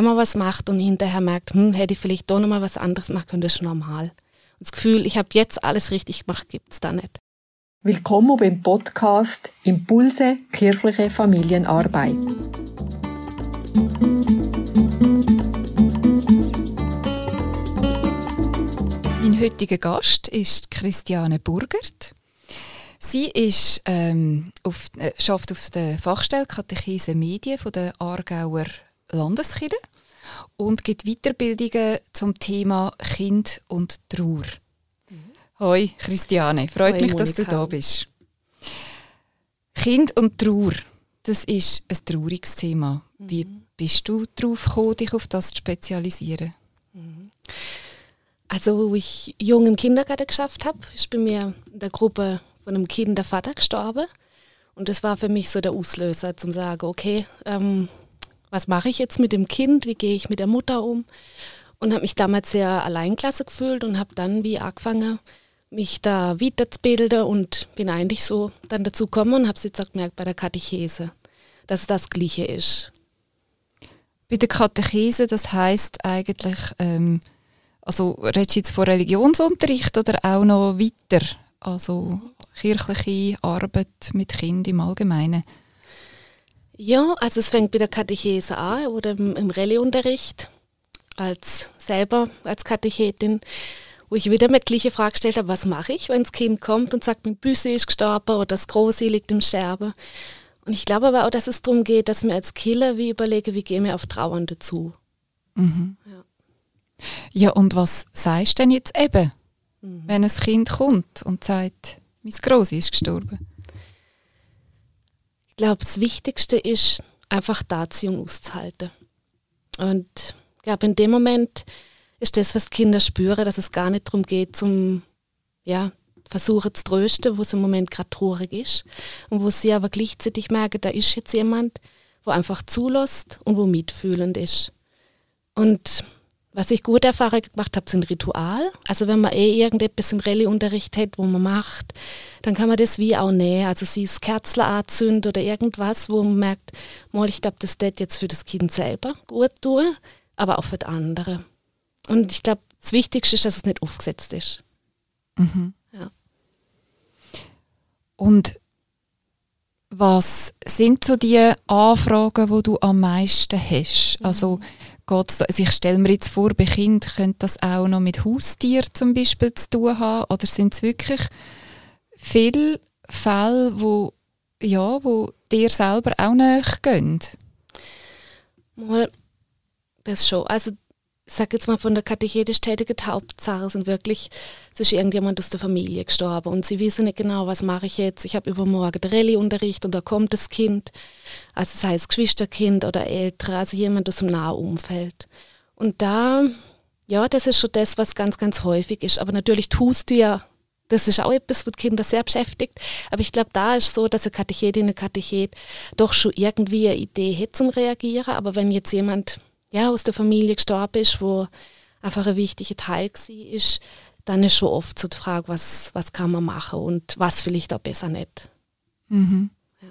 wenn man was macht und hinterher merkt, hm, hätte ich vielleicht doch nochmal was anderes machen können, das ist normal. Und das Gefühl, ich habe jetzt alles richtig gemacht, gibt es da nicht. Willkommen beim Podcast Impulse kirchliche Familienarbeit. Mein heutiger Gast ist Christiane Burgert. Sie ist, ähm, auf, äh, schafft auf der Fachstelle Katechese Medien von der Aargauer Landeskirche und gibt Weiterbildungen zum Thema Kind und Trauer. Mhm. Hoi Christiane, freut Hoi, mich, Monika. dass du da bist. Kind und Trauer, das ist ein trauriges Thema. Mhm. Wie bist du darauf gekommen, dich auf das zu spezialisieren? Mhm. Also, wo ich jung im Kindergarten geschafft habe, ist bei mir in der Gruppe von einem Kind der Vater gestorben. Und das war für mich so der Auslöser, zum sagen, okay, ähm, was mache ich jetzt mit dem Kind, wie gehe ich mit der Mutter um? Und habe mich damals sehr alleinklasse gefühlt und habe dann wie angefangen, mich da weiterzubilden und bin eigentlich so dann dazu gekommen und habe es jetzt auch gemerkt bei der Katechese, dass es das Gleiche ist. Bei der Katechese, das heißt eigentlich, ähm, also redest du jetzt von Religionsunterricht oder auch noch weiter? Also kirchliche Arbeit mit Kindern im Allgemeinen? Ja, also es fängt bei der Katechese an oder im, im Rallye-Unterricht als selber als Katechetin, wo ich wieder mit gleiche Frage gestellt habe, was mache ich, wenn das Kind kommt und sagt, mein Büsse ist gestorben oder das Große liegt im Sterben. Und ich glaube aber auch, dass es darum geht, dass wir als Killer wie überlegen, wie gehen wir auf Trauernde zu. Mhm. Ja. ja, und was sagst du denn jetzt eben, mhm. wenn ein Kind kommt und sagt, mein Große ist gestorben? Glaube, das Wichtigste ist, einfach da zu und auszuhalten. Und ich glaube, in dem Moment ist das, was die Kinder spüren, dass es gar nicht darum geht, zum ja, versuchen zu trösten, wo es im Moment gerade traurig ist. Und wo sie aber gleichzeitig merken, da ist jetzt jemand, wo einfach zulässt und wo mitfühlend ist. Und was ich gute Erfahrungen gemacht habe, sind Ritual. Also wenn man eh irgendetwas im Rallye-Unterricht hat, wo man macht, dann kann man das wie auch nähen. Also sie ist Kerzler anzünden oder irgendwas, wo man merkt, mal, ich glaube, das wird jetzt für das Kind selber gut tun, aber auch für die anderen. Und ich glaube, das Wichtigste ist, dass es nicht aufgesetzt ist. Mhm. Ja. Und was sind so die Anfragen, wo du am meisten hast? Also mhm geht's, also ich stelle mir jetzt vor, bei Kindern könnte das auch noch mit Haustieren zum Beispiel zu tun haben oder sind es wirklich viele Fälle, wo, ja, wo dir selber auch nachgehen? Mal, das schon. Also sage jetzt mal von der katechetisch tätigen Hauptsache sind wirklich, es ist irgendjemand aus der Familie gestorben und sie wissen nicht genau, was mache ich jetzt. Ich habe übermorgen Rallye-Unterricht und da kommt das Kind, also sei es Geschwisterkind oder Ältere, also jemand aus dem nahen Umfeld. Und da, ja, das ist schon das, was ganz, ganz häufig ist. Aber natürlich tust du ja das ist auch etwas, was Kinder sehr beschäftigt. Aber ich glaube, da ist so, dass eine Katechetin, eine Katechet doch schon irgendwie eine Idee hat zum Reagieren. Aber wenn jetzt jemand ja, aus der Familie gestorben ist, wo einfach ein wichtiger Teil war, ist, dann ist schon oft so die Frage, was, was kann man machen und was vielleicht auch besser nicht. Mhm. Ja.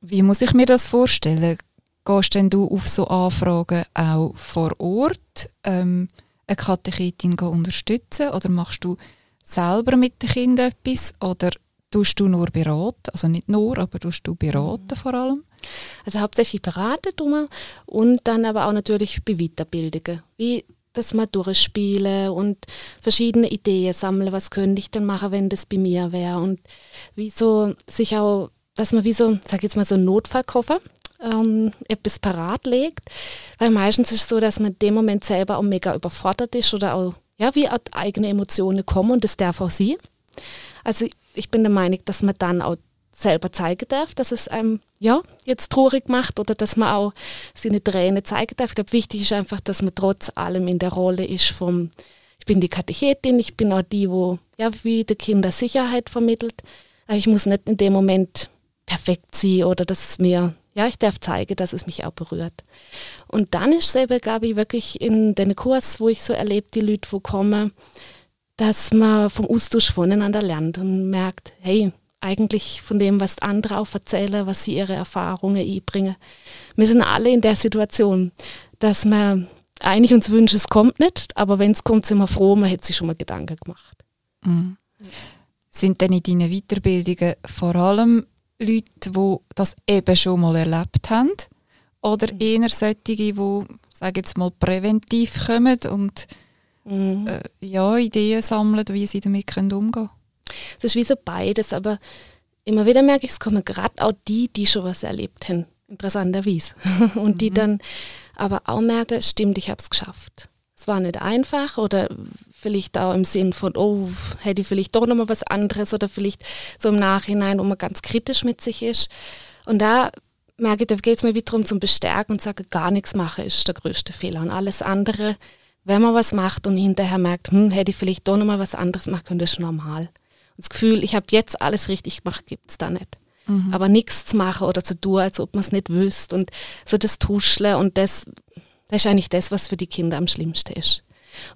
Wie muss ich mir das vorstellen? Gehst denn du auf so Anfragen auch vor Ort ähm, eine Katechetin unterstützen oder machst du selber mit den Kindern etwas oder tust du nur beraten? Also nicht nur, aber tust du beraten mhm. vor allem? Also hauptsächlich beraten tun wir und dann aber auch natürlich bei Weiterbildungen. Wie das mal durchspielen und verschiedene Ideen sammeln, was könnte ich denn machen, wenn das bei mir wäre und wie so sich auch, dass man wie so, sag jetzt mal so einen Notfallkoffer ähm, etwas parat legt, weil meistens ist es so, dass man in dem Moment selber auch mega überfordert ist oder auch, ja, wie eigene Emotionen kommen und das darf auch sie. Also ich bin der Meinung, dass man dann auch selber zeigen darf, dass es einem ja, jetzt traurig macht oder dass man auch seine Tränen zeigen darf. Ich glaube, wichtig ist einfach, dass man trotz allem in der Rolle ist vom, ich bin die Katechetin, ich bin auch die, wo ja, wie der Kinder Sicherheit vermittelt. Ich muss nicht in dem Moment perfekt sein oder dass es mir, ja, ich darf zeigen, dass es mich auch berührt. Und dann ist es eben, glaube ich, wirklich in den Kurs, wo ich so erlebe, die Leute, wo kommen, dass man vom Austausch voneinander lernt und merkt, hey, eigentlich von dem, was andere auch erzählen, was sie ihre Erfahrungen einbringen. Wir sind alle in der Situation, dass wir eigentlich uns wünschen, es kommt nicht, aber wenn es kommt, sind wir froh, man hat sich schon mal Gedanken gemacht. Mhm. Sind denn in deinen Weiterbildungen vor allem Leute, die das eben schon mal erlebt haben? Oder mhm. eher solche, die, sage jetzt mal, präventiv kommen und mhm. äh, ja, Ideen sammeln, wie sie damit können umgehen können? Es ist wie so beides, aber immer wieder merke ich, es kommen gerade auch die, die schon was erlebt haben, interessanterweise. Und mhm. die dann aber auch merken, stimmt, ich habe es geschafft. Es war nicht einfach oder vielleicht auch im Sinn von, oh, hätte ich vielleicht doch nochmal was anderes oder vielleicht so im Nachhinein, wo man ganz kritisch mit sich ist. Und da merke ich, da geht es mir wieder darum zum Bestärken und sagen, gar nichts machen ist der größte Fehler. Und alles andere, wenn man was macht und hinterher merkt, hm, hätte ich vielleicht doch nochmal was anderes machen können, das ist normal das Gefühl, ich habe jetzt alles richtig gemacht, gibt es da nicht. Mhm. Aber nichts zu machen oder zu tun, als ob man es nicht wüsste und so das Tuschle und das, das ist eigentlich das, was für die Kinder am schlimmsten ist.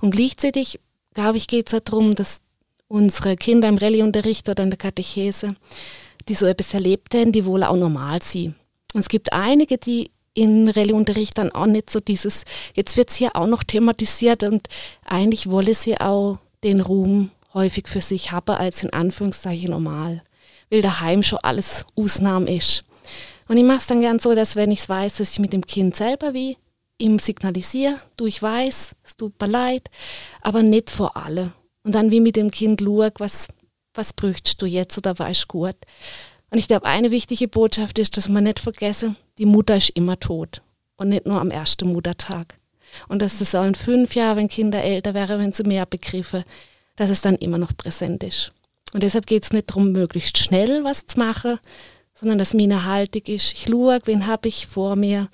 Und gleichzeitig, glaube ich, geht es darum, dass unsere Kinder im Rallyeunterricht oder in der Katechese, die so etwas erlebt haben, die wohl auch normal sind. Und es gibt einige, die in Rallyeunterricht dann auch nicht so dieses, jetzt wird es hier auch noch thematisiert und eigentlich wolle sie auch den Ruhm häufig für sich habe als in Anführungszeichen normal, weil daheim schon alles Ausnahme ist. Und ich mache es dann gern so, dass wenn ich weiß, dass ich mit dem Kind selber wie ihm signalisiere, du, ich weiß, es tut mir leid, aber nicht vor alle. Und dann wie mit dem Kind schaue, was, was brüchtest du jetzt oder weißt gut. Und ich glaube, eine wichtige Botschaft ist, dass man nicht vergessen, die Mutter ist immer tot. Und nicht nur am ersten Muttertag. Und dass das auch in fünf Jahren, wenn Kinder älter wären, wenn sie mehr Begriffe, dass es dann immer noch präsent ist. Und deshalb geht es nicht darum, möglichst schnell was zu machen, sondern dass meine Haltung ist, ich schaue, wen habe ich vor mir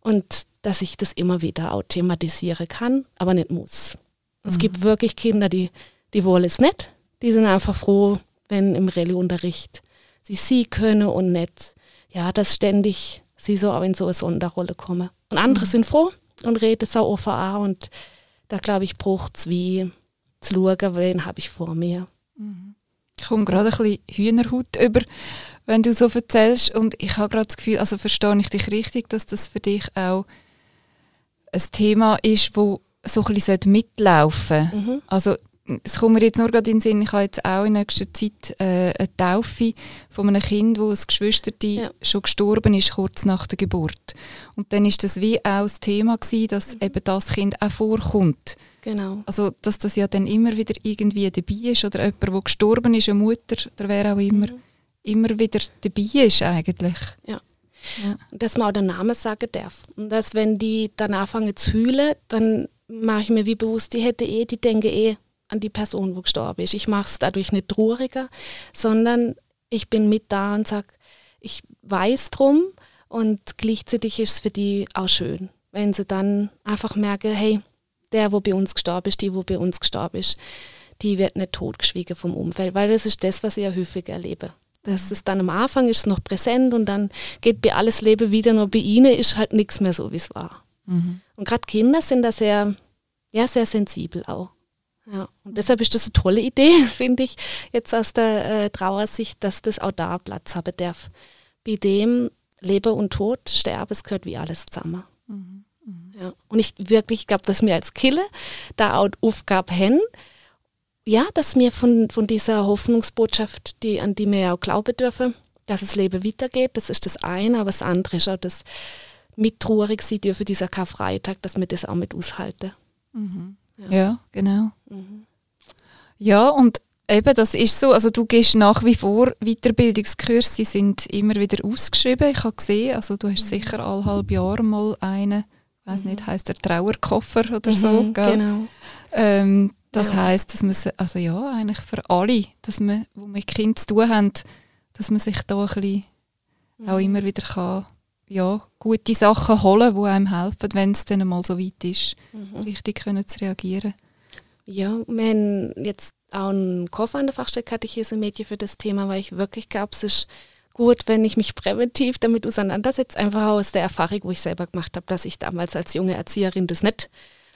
und dass ich das immer wieder auch thematisieren kann, aber nicht muss. Mhm. Es gibt wirklich Kinder, die, die wollen es nicht. Die sind einfach froh, wenn im Rallye-Unterricht sie sie können und nicht, ja, dass ständig sie so auch in so eine Sonderrolle kommen. Und andere mhm. sind froh und reden es auch offen an und da glaube ich, braucht es wie zu schauen, wen habe ich vor mir. Ich komme gerade ein bisschen Hühnerhaut über, wenn du so erzählst. Und ich habe gerade das Gefühl, also verstehe ich dich richtig, dass das für dich auch ein Thema ist, wo so ein bisschen mitlaufen sollte. Mhm. Also es kommt mir jetzt nur gerade in den Sinn, ich habe jetzt auch in nächster Zeit äh, eine Taufe von einem Kind, wo das Geschwister ja. schon gestorben ist, kurz nach der Geburt. Und dann ist das wie auch das Thema gewesen, dass mhm. eben das Kind auch vorkommt. Genau. Also, dass das ja dann immer wieder irgendwie dabei ist oder jemand, der gestorben ist, eine Mutter oder wer auch immer, mhm. immer wieder dabei ist eigentlich. Ja. ja. Dass man auch den Namen sagen darf. Und dass, wenn die dann anfangen zu heulen, dann mache ich mir wie bewusst, die hätte eh, die denke eh an die Person, die gestorben ist. Ich mache es dadurch nicht trauriger, sondern ich bin mit da und sage, ich weiß drum und gleichzeitig ist es für die auch schön, wenn sie dann einfach merken, hey, der, wo bei uns gestorben ist, die, wo bei uns gestorben ist, die wird nicht totgeschwiegen vom Umfeld, weil das ist das, was ich ja häufig erlebe. Das ist dann am Anfang ist noch präsent und dann geht bei alles Leben wieder, nur bei ihnen ist halt nichts mehr so, wie es war. Mhm. Und gerade Kinder sind da sehr, ja, sehr sensibel auch. Ja, und deshalb ist das eine tolle Idee, finde ich, jetzt aus der äh, Trauersicht, dass das auch da Platz haben darf. Bei dem Leben und Tod, Sterben, es gehört wie alles zusammen. Mhm. Ja. Und ich wirklich glaube, dass wir als Kille da auch Aufgabe haben, ja, dass wir von, von dieser Hoffnungsbotschaft, die, an die wir ja auch glauben dürfen, dass das Leben weitergeht, das ist das eine, aber das andere ist auch das mit traurig sein dürfen, dieser Karfreitag, dass wir das auch mit aushalten. Mhm. Ja. ja. genau. Mhm. Ja, und eben, das ist so. Also du gehst nach wie vor Weiterbildungskurse, sind immer wieder ausgeschrieben. Ich habe gesehen, also du hast mhm. sicher alle halb Jahr mal einen weiß nicht, mhm. heißt der Trauerkoffer oder mhm, so. Gell? Genau. Ähm, das ja. heißt, dass man also ja eigentlich für alle, dass man, wo mit Kind zu tun haben, dass man sich da ein bisschen mhm. auch immer wieder kann, ja, gute Sachen holen, die einem helfen, wenn es dann mal so weit ist, mhm. richtig können zu reagieren. Ja, haben jetzt auch einen Koffer an der Fachstelle Katechese Mädchen für das Thema, weil ich wirklich glaube, es ist gut, wenn ich mich präventiv damit auseinandersetze, einfach aus der Erfahrung, wo ich selber gemacht habe, dass ich damals als junge Erzieherin das nicht,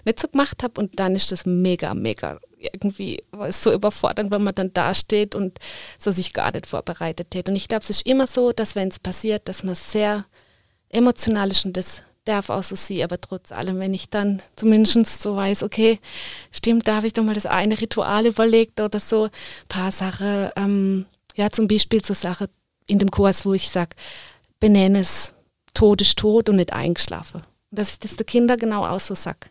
nicht so gemacht habe und dann ist das mega, mega irgendwie so überfordernd, wenn man dann dasteht und so sich gar nicht vorbereitet hat. Und ich glaube, es ist immer so, dass wenn es passiert, dass man sehr emotional ist und das darf auch so sein, aber trotz allem, wenn ich dann zumindest so weiß, okay, stimmt, da habe ich doch mal das eine Ritual überlegt oder so, ein paar Sachen, ähm, ja, zum Beispiel so Sachen in dem Kurs, wo ich sage, benenne es, Tod ist tot und nicht eingeschlafen. Dass ich das den Kindern genau auch so sage.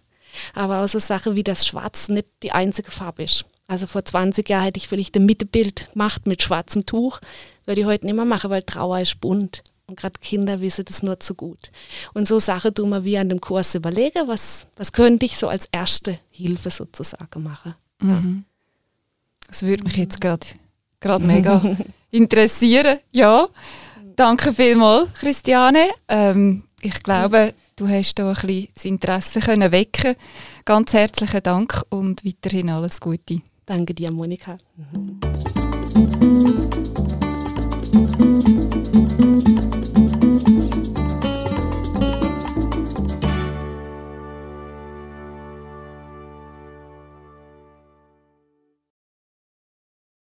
Aber auch so Sachen wie das Schwarz nicht die einzige Farbe ist. Also vor 20 Jahren hätte ich vielleicht ein Mittebild gemacht mit schwarzem Tuch, würde ich heute nicht mehr machen, weil Trauer ist bunt. Und gerade Kinder wissen das nur zu gut. Und so Sachen tun wir wie an dem Kurs überlegen, was, was könnte ich so als erste Hilfe sozusagen machen. Mhm. Das würde mich jetzt gerade mega interessieren. Ja, danke vielmals, Christiane. Ähm, ich glaube, du hast da ein bisschen das Interesse können wecken. Ganz herzlichen Dank und weiterhin alles Gute. Danke dir, Monika. Mhm.